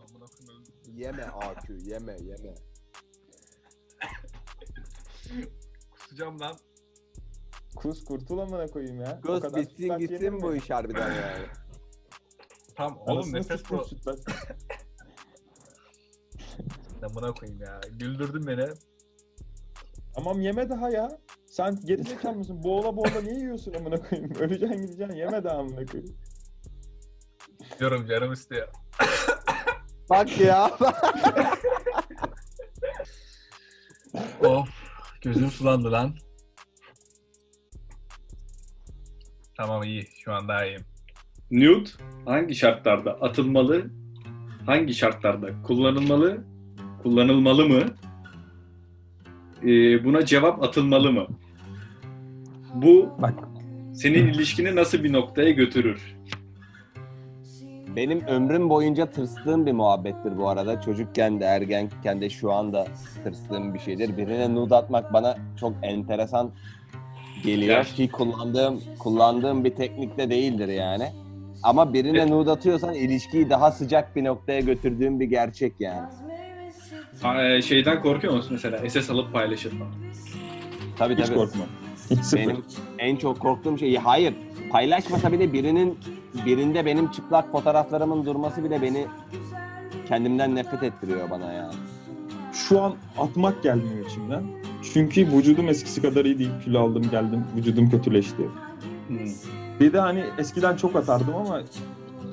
Amına koyayım öldüm. Yeme AQ yeme yeme. Kusacağım lan. Kus kurtul amına koyayım ya. O kadar bitsin yenir gitsin mi? bu iş harbiden yani. Tam oğlum Anasını nefes sıçtım pro. sütlaç. Amına koyayım ya. Güldürdün beni. Tamam yeme daha ya. Sen gerizekalı mısın? Boğula boğula niye yiyorsun amına koyayım? Öleceksin gideceksin yeme daha amına koyayım. Diyorum canım istiyor. Bak ya. Of. Gözüm sulandı lan. Tamam iyi. Şu an daha iyiyim. Nude hangi şartlarda atılmalı? Hangi şartlarda kullanılmalı? Kullanılmalı mı? Ee, buna cevap atılmalı mı? Bu Bak senin ilişkini nasıl bir noktaya götürür? Benim ömrüm boyunca tırstığım bir muhabbettir bu arada. Çocukken de ergenken de şu anda tırstığım bir şeydir. Birine nude atmak bana çok enteresan geliyor Ya. ki kullandığım kullandığım bir teknikte değildir yani. Ama birine Evet. nude atıyorsan ilişkiyi daha sıcak bir noktaya götürdüğüm bir gerçek yani. Ha, e, Şeyden korkuyor musun mesela? SS alıp paylaşır mı? Tabii hiç tabii. Hiç sıfır. Benim en çok korktuğum şey hayır paylaşmasa bile birinin birinde benim çıplak fotoğraflarımın durması bile beni kendimden nefret ettiriyor bana yani. Şu an atmak gelmiyor içimden. Çünkü vücudum eskisi kadar iyi değil. Kilo aldım geldim. Vücudum kötüleşti. Hmm. Bir de hani eskiden çok atardım ama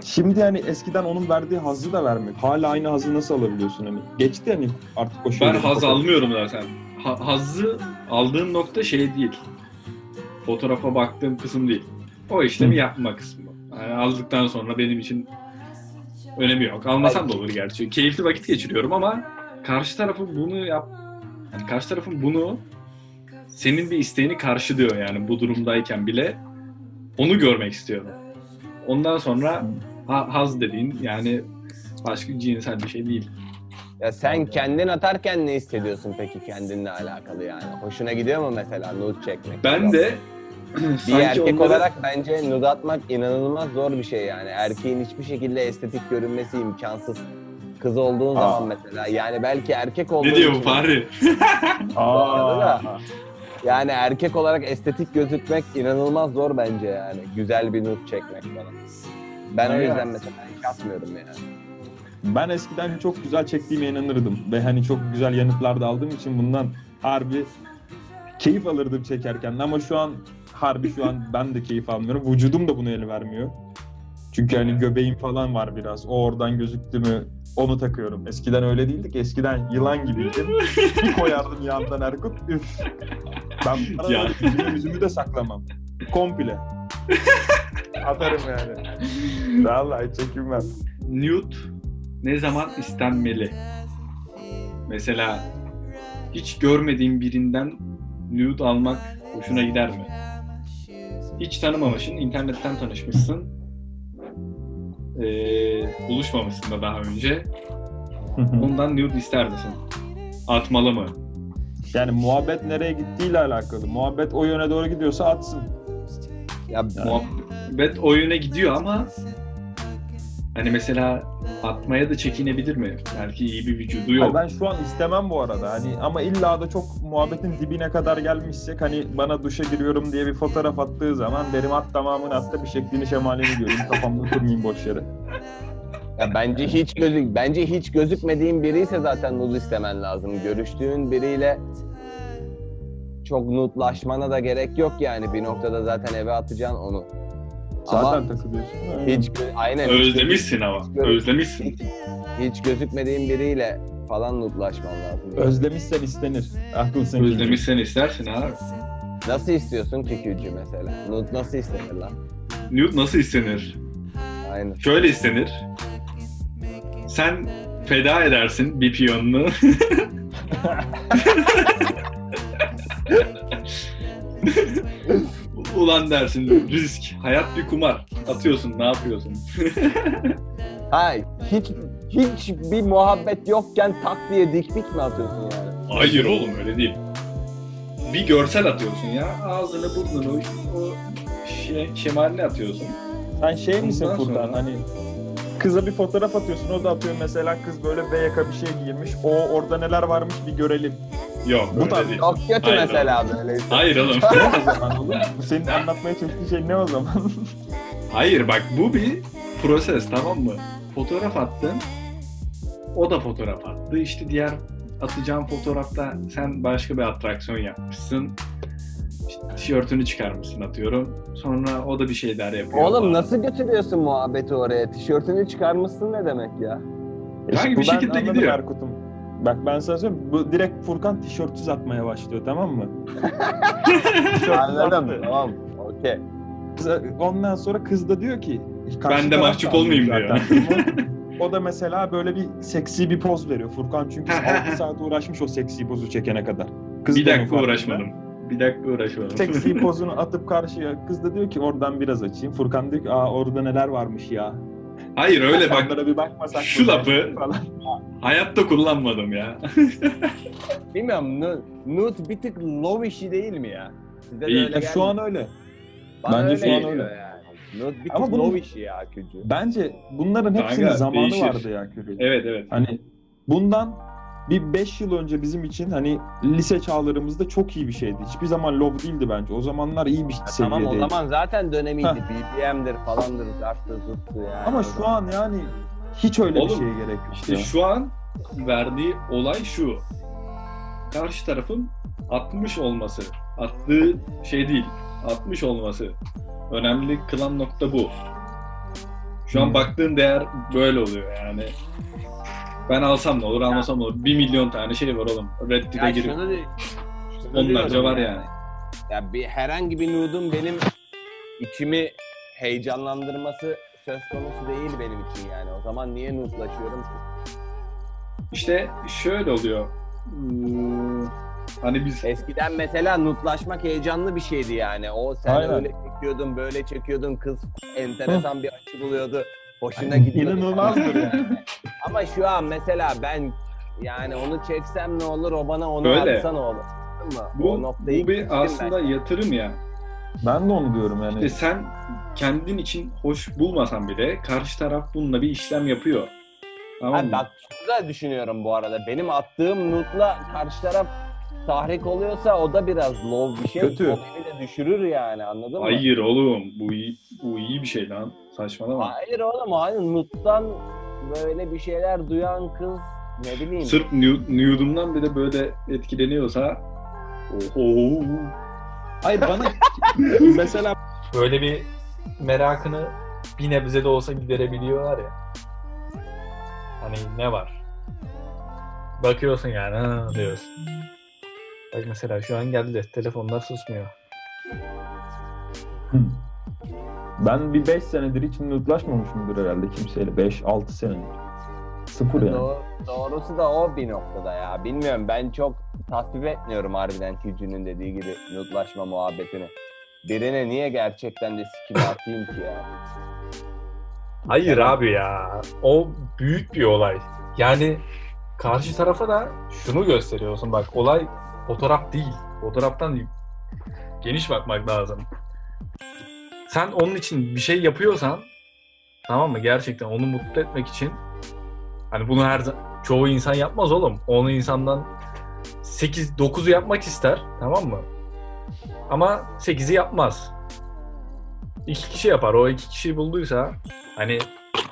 şimdi hani eskiden onun verdiği hazzı da vermiyor. Hala aynı hazzı nasıl alabiliyorsun hani? Geçti hani artık o Ben haz almıyorum zaten. Ha, hazzı aldığım nokta şey değil. Fotoğrafa baktığım kısım değil. O işlemi Hı. yapma kısmı. Yani aldıktan sonra benim için önemi yok. Almasam da olur gerçi. Keyifli vakit geçiriyorum ama karşı tarafın bunu yap yani karşı tarafın bunu senin bir isteğini karşılıyor yani bu durumdayken bile onu görmek istiyorum. Ondan sonra ha- haz dediğin yani başka cinsel bir şey değil. Ya sen kendin atarken ne hissediyorsun peki kendinle alakalı yani? Hoşuna gidiyor mu mesela nude çekmek? Ben de bir sanki erkek onları- olarak bence nude atmak inanılmaz zor bir şey yani. Erkeğin hiçbir şekilde estetik görünmesi imkansız. Kız olduğun Aa. zaman mesela yani belki erkek olduğun Ne diyor bu Fahri? Aa, Yani erkek olarak estetik gözükmek inanılmaz zor bence yani. Güzel bir nude çekmek falan. Ben o Aynen. yüzden mesela hiç atmıyorum yani. ben eskiden çok güzel çektiğime inanırdım. Ve hani çok güzel yanıtlar da aldığım için bundan harbi keyif alırdım çekerken. Ama şu an harbi şu an ben de keyif almıyorum. Vücudum da bunu el vermiyor. Çünkü hani göbeğim falan var biraz. O oradan gözüktü mü onu takıyorum. Eskiden öyle değildik. Eskiden yılan gibiydim. Bir koyardım yandan Erkut. Üf. Ben Ya. yüzümü, yüzümü de saklamam. Komple. Atarım yani. Vallahi çekinmem. Nude ne zaman istenmeli? Mesela hiç görmediğin birinden nude almak hoşuna gider mi? Hiç tanımamışsın, internetten tanışmışsın. Ee, buluşmamışsın da daha önce. Ondan nude ister misin? Atmalı mı? Yani muhabbet nereye gittiğiyle alakalı. Muhabbet o yöne doğru gidiyorsa atsın. Ya Muhabbet o yöne gidiyor ama hani mesela atmaya da çekinebilir mi? Belki iyi bir vücudu yok. Hayır, ben şu an istemem bu arada. Hani ama illa da çok muhabbetin dibine kadar gelmişsek hani bana duşa giriyorum diye bir fotoğraf attığı zaman derim at tamamını at da bir şeklini şemalini göreyim. Kafamda kurmayayım boş yere. Ya bence hiç gözük bence hiç gözükmediğin biri ise zaten nude istemen lazım. Görüştüğün biriyle çok nutlaşmana da gerek yok yani. Bir noktada zaten eve atacaksın onu. Zaten Ama takılıyorsun. hiç aynen hiç Özlemişsin ama. gözük- Özlemişsin. hiç, hiç gözükmediğin biriyle falan nutlaşman lazım. Özlemişsen istenir. Haklısın. Özlemişsen istersin abi. Nasıl istiyorsun ki mesela? Nude nasıl istenir lan? Nude nasıl istenir? Aynen. Şöyle istenir. Sen feda edersin bir piyonunu. Ulan dersin risk. Hayat bir kumar. Atıyorsun ne yapıyorsun? Hayır. Hiç hiç bir muhabbet yokken tak diye dik pik mi atıyorsun yani? Hayır oğlum öyle değil. Bir görsel atıyorsun ya. Ağzını burnunu o şey, şemalini atıyorsun. Sen şey misin Ondan Furkan sonra- hani kıza bir fotoğraf atıyorsun. O da atıyor mesela kız böyle V yaka bir şey giymiş. O orada neler varmış bir görelim. Yok Bu tarz- değil. Çok kötü Hayır, mesela böyleyse. Hayır oğlum. Ne o zaman oğlum? Bu senin anlatmaya çalıştığın şey ne o zaman? Hayır bak bu bir proses tamam mı? Fotoğraf attın. O da fotoğraf attı. İşte diğer atacağın fotoğrafta sen başka bir atraksiyon yapmışsın. İşte tişörtünü çıkarmışsın atıyorum. Sonra o da bir şeyler yapıyor. Oğlum nasıl götürüyorsun muhabbeti oraya? Tişörtünü çıkarmışsın ne demek ya? Bu bir şekilde gidiyor. Erkut'um. Bak ben sana söyleyeyim. Bu direkt Furkan tişörtsüz atmaya başlıyor tamam mı? Anladım. Tamam. Okey. Ondan sonra kız da diyor ki Ben de mahcup da olmayayım zaten. o da mesela böyle bir seksi bir poz veriyor. Furkan çünkü 6 saat uğraşmış o seksi pozu çekene kadar. Kız Bir da dakika uğraşmadım. Bir dakika uğraşmadım. Seksi pozunu atıp karşıya kız da diyor ki oradan biraz açayım. Furkan diyor ki aa orada neler varmış ya. Hayır öyle bak. Bir bakmasak Şu lafı- falan. Hayatta kullanmadım ya. Bilmiyorum. nu- Nude bir tık low işi değil mi ya? Size de öyle şu an öyle. Bana bence öyle şu an öyle. Yani. Nude bir tık Ama bunun- low işi ya küçük. Bence bunların hepsinin Kanka, zamanı değişir. vardı ya Köri. Evet evet. Hani bundan bir 5 yıl önce bizim için hani lise çağlarımızda çok iyi bir şeydi. Hiçbir zaman low değildi bence. O zamanlar iyi bir Tamam o seviyedeydi. zaman zaten dönemiydi. Heh. BPM'dir falandır, zarttır, zurttu yani. Ama şu an yani hiç öyle Oğlum, bir şeye gerek yok. İşte ya. şu an verdiği olay şu. Karşı tarafın 60 olması. Attığı şey değil. 60 olması. Önemli kılan nokta bu. Şu an Hmm. baktığın değer böyle oluyor yani. Ben alsam ne olur, almasam ne olur. 1 milyon tane şey var oğlum. Reddit'e ya girip şunu, şunu onlarca var ya. yani. Ya bir herhangi bir nude'un benim içimi heyecanlandırması söz konusu değil benim için yani. O zaman niye nude'laşıyorum ki? İşte şöyle oluyor. Hmm, Hani biz Eskiden mesela nutlaşmak heyecanlı bir şeydi yani. O sen Aynen. öyle çekiyordun, böyle çekiyordun. Kız enteresan bir açı buluyordu. Hoşuna gidiyordu. İnanılmazdır yani. Ama şu an mesela ben yani onu çeksem ne olur, o bana onu Öyle. atsa ne olur? Mı? bu, o noktayı bu bir aslında yatırım ya. Ben de onu diyorum yani. İşte sen kendin için hoş bulmasan bile karşı taraf bununla bir işlem yapıyor. Tamam Ha, mı? bak da düşünüyorum bu arada. Benim attığım nutla karşı taraf tahrik oluyorsa o da biraz low bir şey. Kötü. O beni de düşürür yani anladın mı? Hayır oğlum bu iyi, bu iyi bir şey lan. Saçmalama. Hayır oğlum hayır nuttan böyle bir şeyler duyan kız ne bileyim. Sırf nude- nude'umdan bile böyle etkileniyorsa oho. Hayır bana mesela Böyle bir merakını bir nebze de olsa giderebiliyorlar ya. Hani ne var? Bakıyorsun yani ha diyorsun. Bak mesela şu an geldi telefonlar susmuyor. Ben bir 5 senedir hiç nutlaşmamışımdır herhalde kimseyle. 5-6 senedir. Sıfır yani. Doğ- doğrusu da o bir noktada ya. Bilmiyorum ben çok tasvip etmiyorum harbiden Tücü'nün dediği gibi nutlaşma muhabbetini. Birine niye gerçekten de sikimi atayım ki ya? Hayır abi ya. O büyük bir olay. Yani karşı tarafa da şunu gösteriyorsun. Bak olay fotoğraf değil. Fotoğraftan geniş bakmak lazım. Sen onun için bir şey yapıyorsan tamam mı? Gerçekten onu mutlu etmek için hani bunu her çoğu insan yapmaz oğlum. Onu insandan 8 9'u yapmak ister, tamam mı? Ama 8'i yapmaz. İki kişi yapar. O iki kişiyi bulduysa hani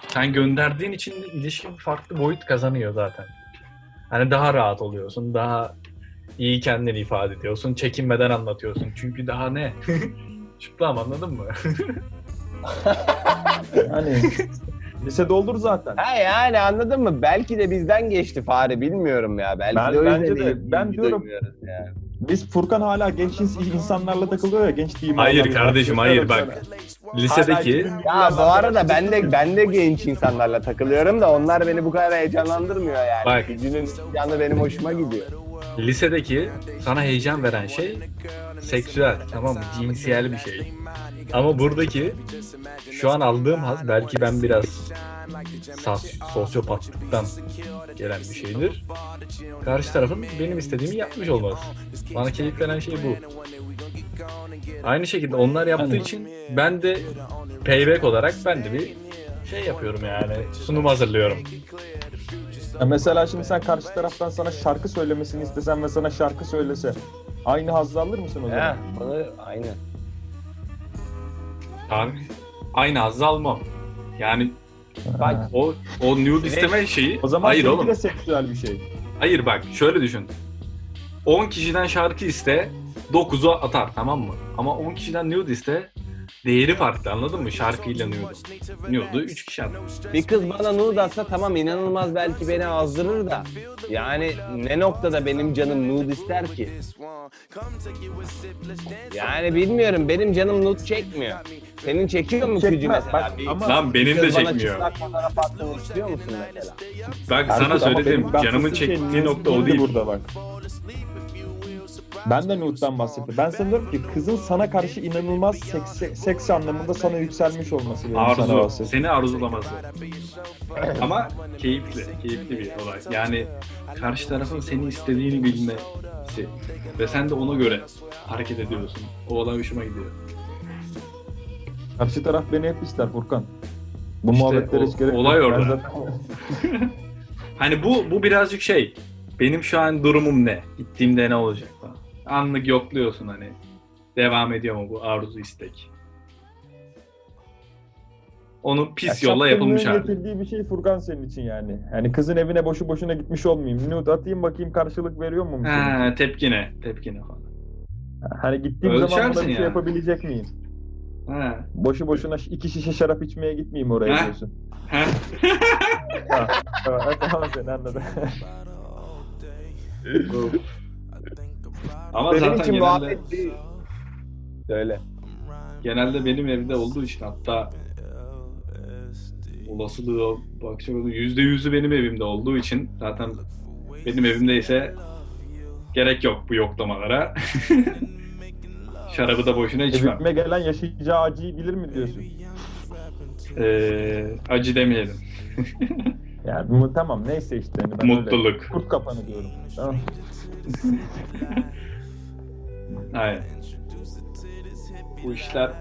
sen gönderdiğin için ilişki farklı boyut kazanıyor zaten. Hani daha rahat oluyorsun, daha iyi kendini ifade ediyorsun, çekinmeden anlatıyorsun. Çünkü daha ne? Çıplam anladın mı? Yani lisede olur zaten. Ha yani anladın mı? Belki de bizden geçti fare bilmiyorum ya. Belki Ben- de o yüzden bence de. Ben diyorum- yani. Biz Furkan hala genç ins- insanlarla takılıyor ya genç değil mi? Hayır kardeşim, hayır bak. Hala Lisedeki Ya bu arada ben de ben de genç insanlarla takılıyorum da onlar beni bu kadar heyecanlandırmıyor yani. Bak. Gücünün yanı benim hoşuma gidiyor. lisedeki sana heyecan veren şey seksüel, tamam mı? Cinsiyel bir şey. Ama buradaki şu an aldığım haz belki ben biraz sas- sosyopatlıktan gelen bir şeydir. Karşı tarafın benim istediğimi yapmış olması. Bana keyif veren şey bu. Aynı şekilde onlar yaptığı için ben de payback olarak ben de bir şey yapıyorum yani. Sunum hazırlıyorum. Ya mesela şimdi sen karşı taraftan sana şarkı söylemesini istesen ve sana şarkı söylese aynı hazzı alır mısın o zaman? Ya, bana aynen. Abi, aynı hazzı almam. Yani Bak, o o nude isteme şeyi. o zaman hayır oğlum. de seksüel bir şey. Hayır bak şöyle düşün. 10 kişiden şarkı iste 9'u atar tamam mı? Ama 10 kişiden nude iste değeri farklı anladın mı? Şarkıyla nude. Nude'u 3 kişi atar. Bir kız bana nude atsa tamam inanılmaz belki beni azdırır da. Yani ne noktada benim canım nude ister ki? Yani bilmiyorum benim canım nude çekmiyor. Senin çekiyor mu Çekmez, gücü mesela? bak Bir- ama- Lan benim de kız bana çekmiyor. çıplak fotoğraf atmak istiyor musun mesela? Bak sana Erkut, ama söyledim benim canımın çektiği nude nokta o değil. burada bak. Ben de nude'dan bahsettim. Ben sana diyorum ki kızın sana karşı inanılmaz seks, seks anlamında sana yükselmiş olması benim sana Arzu, bahsettiğim. seni arzulaması. Ama keyifli, keyifli bir olay. Yani karşı tarafın seni istediğini bilmesi ve sen de ona göre hareket ediyorsun. O olay hoşuma gidiyor. Karşı taraf beni hep ister Furkan. Bu İşte muhabbetlere o- hiç gerek olay yok. Ben orada. zaten- Hani bu bu birazcık şey. Benim şu an durumum ne? Gittiğimde ne olacak. Anlık yokluyorsun hani. Devam ediyor mu bu arzu istek? Onun pis Ya yolla yapılmış hali. getirdiği bir şey Furkan senin için yani. Yani kızın evine boşu boşuna gitmiş olmayayım. Nude atayım bakayım karşılık veriyor mu? Ha, tepkine, tepkine falan. Hani gittiğim zaman buna Ölçersin bir şey ya. yapabilecek miyim? Ha. Boşu boşuna iki şişe şarap içmeye gitmeyeyim oraya Ha. diyorsun. Ha, ha, tamam sen anladın. Ama Benim zaten için genelde, muhabbet değil. Söyle. genelde benim evde olduğu için hatta olasılığı bakacak olursak yüzde yüzü benim evimde olduğu için zaten benim evimdeyse gerek yok bu yoklamalara. Şarabı da boşuna içmem. Evime gelen yaşayacağı acıyı bilir mi diyorsun? Ee, acı demeyelim. Yani tamam neyse işte. Hani ben öyle Mutluluk. kurt kapanı diyorum. Tamam. Aynen. Bu işler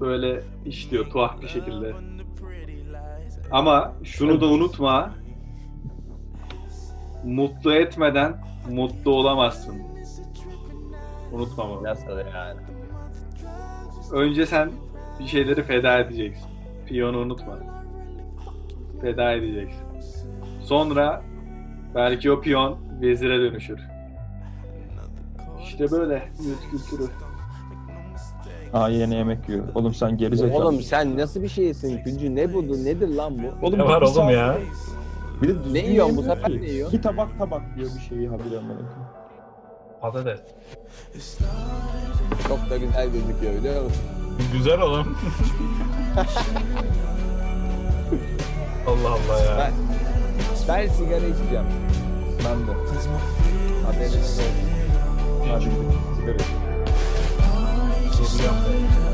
böyle işliyor tuhaf bir şekilde. Ama şunu da unutma. Mutlu etmeden mutlu olamazsın. Unutma bunu. Nasıl yani? Önce sen bir şeyleri feda edeceksin. Piyonu unutma. Feda edeceksin. Sonra belki o piyon vezire dönüşür. İşte böyle youth kültürü. Aa yeni yemek yiyor. Oğlum sen geri zekalı. Oğlum sen nasıl bir şeysin Güncü? Ne bu? Nedir lan bu? Oğlum Ne var oğlum ya? Bir de düzgün Ne yiyorsun bu yemiyor sefer ki. ne yiyor? Bir tabak tabak diyor bir şeyi habire amına koyayım. Patates. Çok da güzel gözüküyor biliyor musun? Güzel oğlum. Allah Allah ya. Ben, ben sigara içeceğim. Ben de. Haberiniz olsun. Cigarette. Cigarette. So, yeah.